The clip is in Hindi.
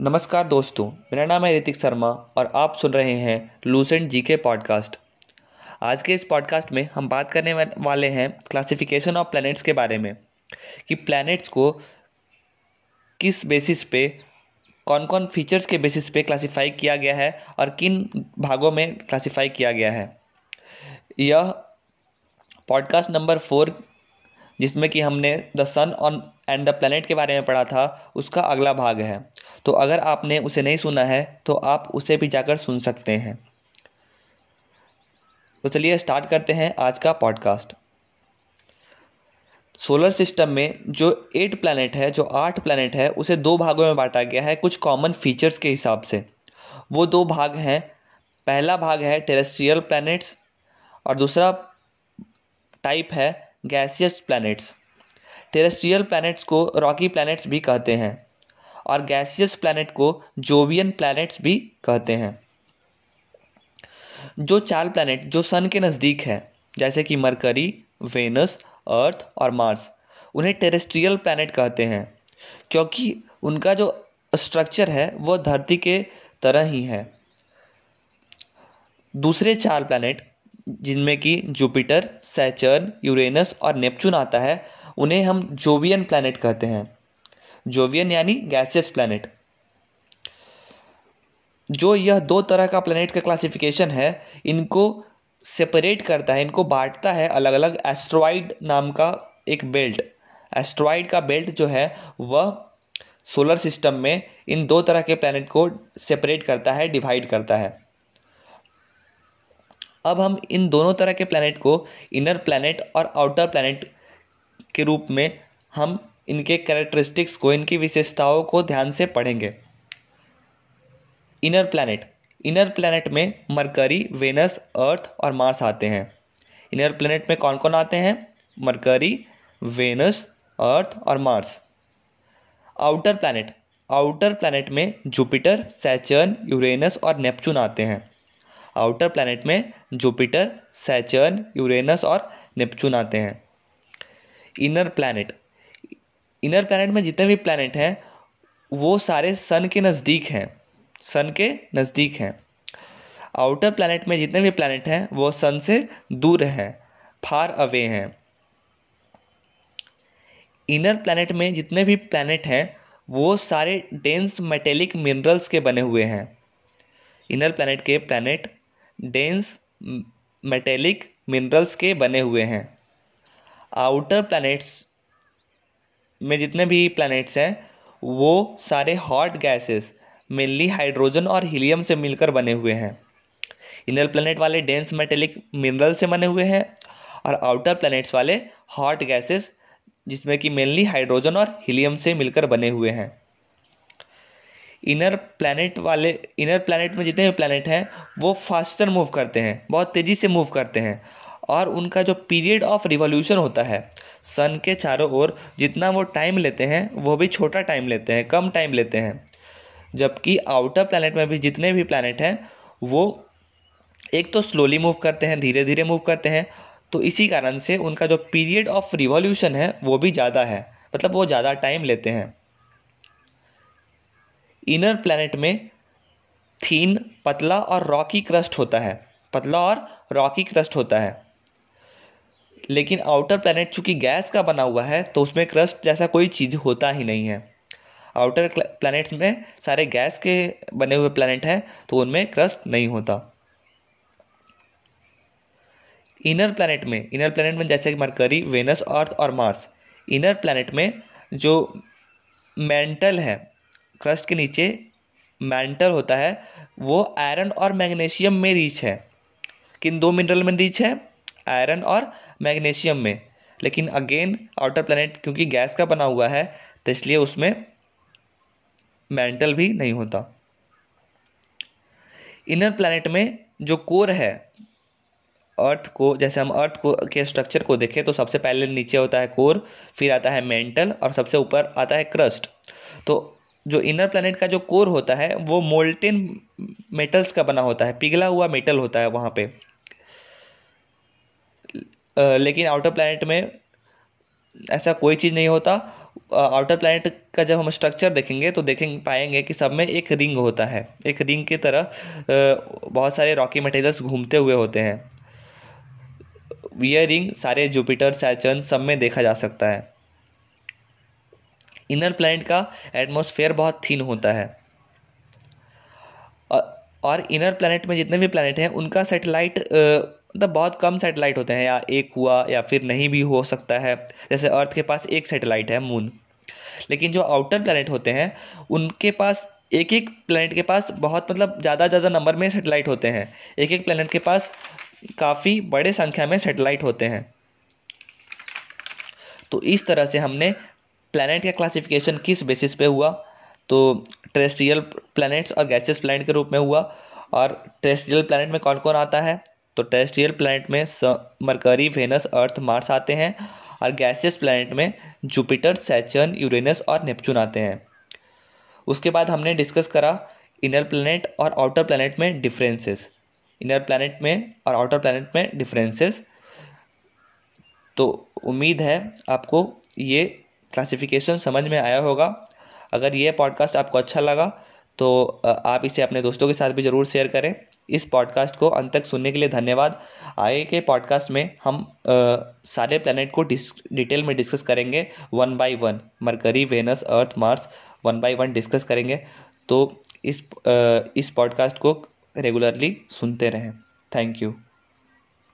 नमस्कार दोस्तों, मेरा नाम है ऋतिक शर्मा और आप सुन रहे हैं लूसेंट जी के पॉडकास्ट। आज के इस पॉडकास्ट में हम बात करने वाले हैं क्लासिफिकेशन ऑफ़ प्लैनेट्स के बारे में, कि प्लैनेट्स को किस बेसिस पे कौन कौन फीचर्स के बेसिस पे क्लासिफाई किया गया है और किन भागों में क्लासिफाई किया गया है। यह पॉडकास्ट नंबर फोर जिसमें कि हमने the sun on and the planet के बारे में पढ़ा था, उसका अगला भाग है। तो अगर आपने उसे नहीं सुना है तो आप उसे भी जाकर सुन सकते हैं। तो चलिए स्टार्ट करते हैं आज का पॉडकास्ट। सोलर सिस्टम में जो एट प्लानट है, जो आठ प्लानट है, उसे दो भागों में बांटा गया है, कुछ कॉमन फीचर्स के हिसाब से। वो दो भाग हैं। पहला भाग है टेरेस्ट्रियल प्लैनेट्स और दूसरा टाइप है गैसियस प्लैनेट्स। टेरेस्ट्रियल प्लैनेट्स को रॉकी प्लैनेट्स भी कहते हैं और गैसियस प्लैनेट को जोवियन प्लैनेट्स भी कहते हैं। जो चार प्लैनेट जो सन के नज़दीक है, जैसे कि मरकरी, वेनस, अर्थ और मार्स, उन्हें टेरेस्ट्रियल प्लैनेट कहते हैं, क्योंकि उनका जो स्ट्रक्चर है, वो धरती के तरह ही है। दूसरे चार प्लैनेट जिनमें कि जुपिटर, सैचर्न, यूरेनस और नेपचून आता है, उन्हें हम जोवियन प्लैनेट कहते हैं। जोवियन यानी गैसियस प्लैनेट जो यह दो तरह का प्लैनेट का क्लासिफिकेशन है, इनको सेपरेट करता है, इनको बांटता है अलग अलग एस्ट्रॉइड नाम का एक बेल्ट एस्ट्रॉइड का बेल्ट जो है, वह सोलर सिस्टम में इन दो तरह के प्लैनेट को सेपरेट करता है डिवाइड करता है। अब हम इन दोनों तरह के प्लैनेट को इनर प्लैनेट और आउटर प्लैनेट के रूप में हम इनके कैरेक्टरिस्टिक्स को, इनकी विशेषताओं को ध्यान से पढ़ेंगे। इनर प्लैनेट इनर प्लैनेट में मरकरी वेनस अर्थ और मार्स आते हैं। इनर प्लैनेट में कौन कौन आते हैं? मरकरी वेनस अर्थ और Mars outer planet outer planet में जुपिटर सैचर्न यूरेनस और नेपचून आते हैं। आउटर प्लैनेट में जुपिटर, सैचर्न, यूरेनस और नेपचून आते हैं। Inner planet. इनर प्लैनेट में जितने भी प्लैनेट हैं, वो सारे सन के नज़दीक हैं। सन के नज़दीक हैं। आउटर प्लैनेट में जितने भी प्लैनेट हैं, वो सन से दूर हैं, फार अवे हैं। इनर प्लैनेट में जितने भी प्लैनेट हैं, वो सारे डेंस मेटेलिक मिनरल्स के बने हुए हैं। इनर प्लैनेट के प्लैनेट डेंस मेटेलिक मिनरल्स के बने हुए हैं। आउटर प्लैनेट्स में जितने भी प्लैनेट्स हैं, वो सारे हॉट गैसेस मेनली हाइड्रोजन और हीलियम से मिलकर बने हुए हैं। इनर प्लैनेट वाले डेंस मेटेलिक मिनरल से बने हुए हैं और आउटर प्लैनेट्स वाले हॉट गैसेस जिसमें कि मेनली हाइड्रोजन और हीलियम से मिलकर बने हुए हैं। इनर प्लैनेट वाले, इनर प्लैनेट में जितने भी प्लैनेट हैं, वो फास्टर मूव करते हैं, बहुत तेज़ी से मूव करते हैं। और उनका जो पीरियड ऑफ़ रिवॉल्यूशन होता है सन के चारों ओर जितना वो टाइम लेते हैं, वो भी छोटा टाइम लेते हैं, कम टाइम लेते हैं। जबकि आउटर प्लैनेट में भी जितने भी प्लैनेट हैं, वो एक तो स्लोली मूव करते हैं धीरे धीरे मूव करते हैं। तो इसी कारण से उनका जो पीरियड ऑफ़ रिवॉल्यूशन है, वो भी ज़्यादा है मतलब वो ज़्यादा टाइम लेते हैं। इनर प्लैनेट में थीन, पतला और रॉकी क्रस्ट होता है। पतला और रॉकी क्रस्ट होता है। लेकिन आउटर प्लैनेट चूँकि गैस का बना हुआ है तो उसमें क्रस्ट जैसा कोई चीज़ होता ही नहीं है। आउटर प्लैनेट्स में सारे गैस के बने हुए प्लैनेट हैं तो उनमें क्रस्ट नहीं होता। इनर प्लैनेट में, इनर प्लैनेट में जैसे कि मरकरी, वेनस, अर्थ और मार्स। इनर प्लैनेट में जो मेंटल है क्रस्ट के नीचे मैंटल होता है, वो आयरन और मैग्नीशियम में रिच है। किन दो मिनरल में रिच है? आयरन और मैग्नीशियम में। लेकिन अगेन आउटर प्लैनेट क्योंकि गैस का बना हुआ है तो इसलिए उसमें मेंटल भी नहीं होता। इनर प्लैनेट में जो कोर है अर्थ को, जैसे हम अर्थ को, के स्ट्रक्चर को देखें तो सबसे पहले नीचे होता है कोर फिर आता है मेंटल और सबसे ऊपर आता है क्रस्ट तो जो इनर प्लैनेट का जो कोर होता है, वो मोल्टेन मेटल्स का बना होता है, पिघला हुआ मेटल होता है वहाँ पे। लेकिन आउटर प्लैनेट में ऐसा कोई चीज़ नहीं होता। आउटर प्लैनेट का जब हम स्ट्रक्चर देखेंगे तो देखेंगे पाएँगे कि सब में एक रिंग होता है। एक रिंग की तरह बहुत सारे रॉकी मटेरियल्स घूमते हुए होते हैं। यह रिंग सारे जुपिटर सैचन सब में देखा जा सकता है। इनर प्लैनेट का एटमोसफेयर बहुत थिन होता है। और इनर प्लैनेट में जितने भी प्लैनेट हैं, उनका सेटेलाइट मतलब बहुत कम सेटेलाइट होते हैं, या एक हुआ, या फिर नहीं भी हो सकता है। जैसे अर्थ के पास एक सेटेलाइट है, मून। लेकिन जो आउटर प्लैनेट होते हैं, उनके पास एक एक प्लैनेट के पास बहुत मतलब ज़्यादा ज़्यादा नंबर में सेटेलाइट होते हैं। एक एक प्लैनेट के पास काफ़ी बड़े संख्या में सेटेलाइट होते हैं। तो इस तरह से हमने प्लैनेट का क्लासिफिकेशन किस बेसिस पे हुआ? तो टेरेस्ट्रियल प्लैनेट्स और गैसियस प्लैनेट के रूप में हुआ। और टेरेस्ट्रियल प्लैनेट में कौन कौन आता है? तो टेरेस्ट्रियल प्लैनेट में मरकरी वेनस अर्थ मार्स आते हैं। और गैसियस प्लैनेट में जुपिटर सैचर्न यूरेनस और नेपचून आते हैं। उसके बाद हमने डिस्कस करा इनर प्लैनेट और आउटर प्लैनेट में डिफरेंसेस इनर प्लैनेट में और आउटर प्लैनेट में डिफरेंसेस तो उम्मीद है आपको ये क्लासिफिकेशन समझ में आया होगा। अगर ये पॉडकास्ट आपको अच्छा लगा तो आप इसे अपने दोस्तों के साथ भी ज़रूर शेयर करें। इस पॉडकास्ट को अंत तक सुनने के लिए धन्यवाद। आगे के पॉडकास्ट में हम आ, सारे प्लानट को डिटेल में डिस्कस करेंगे one by one Mercury Venus Earth Mars one by one discuss करेंगे। तो इस आ, इस पॉडकास्ट को रेगुलरली सुनते रहें। Thank you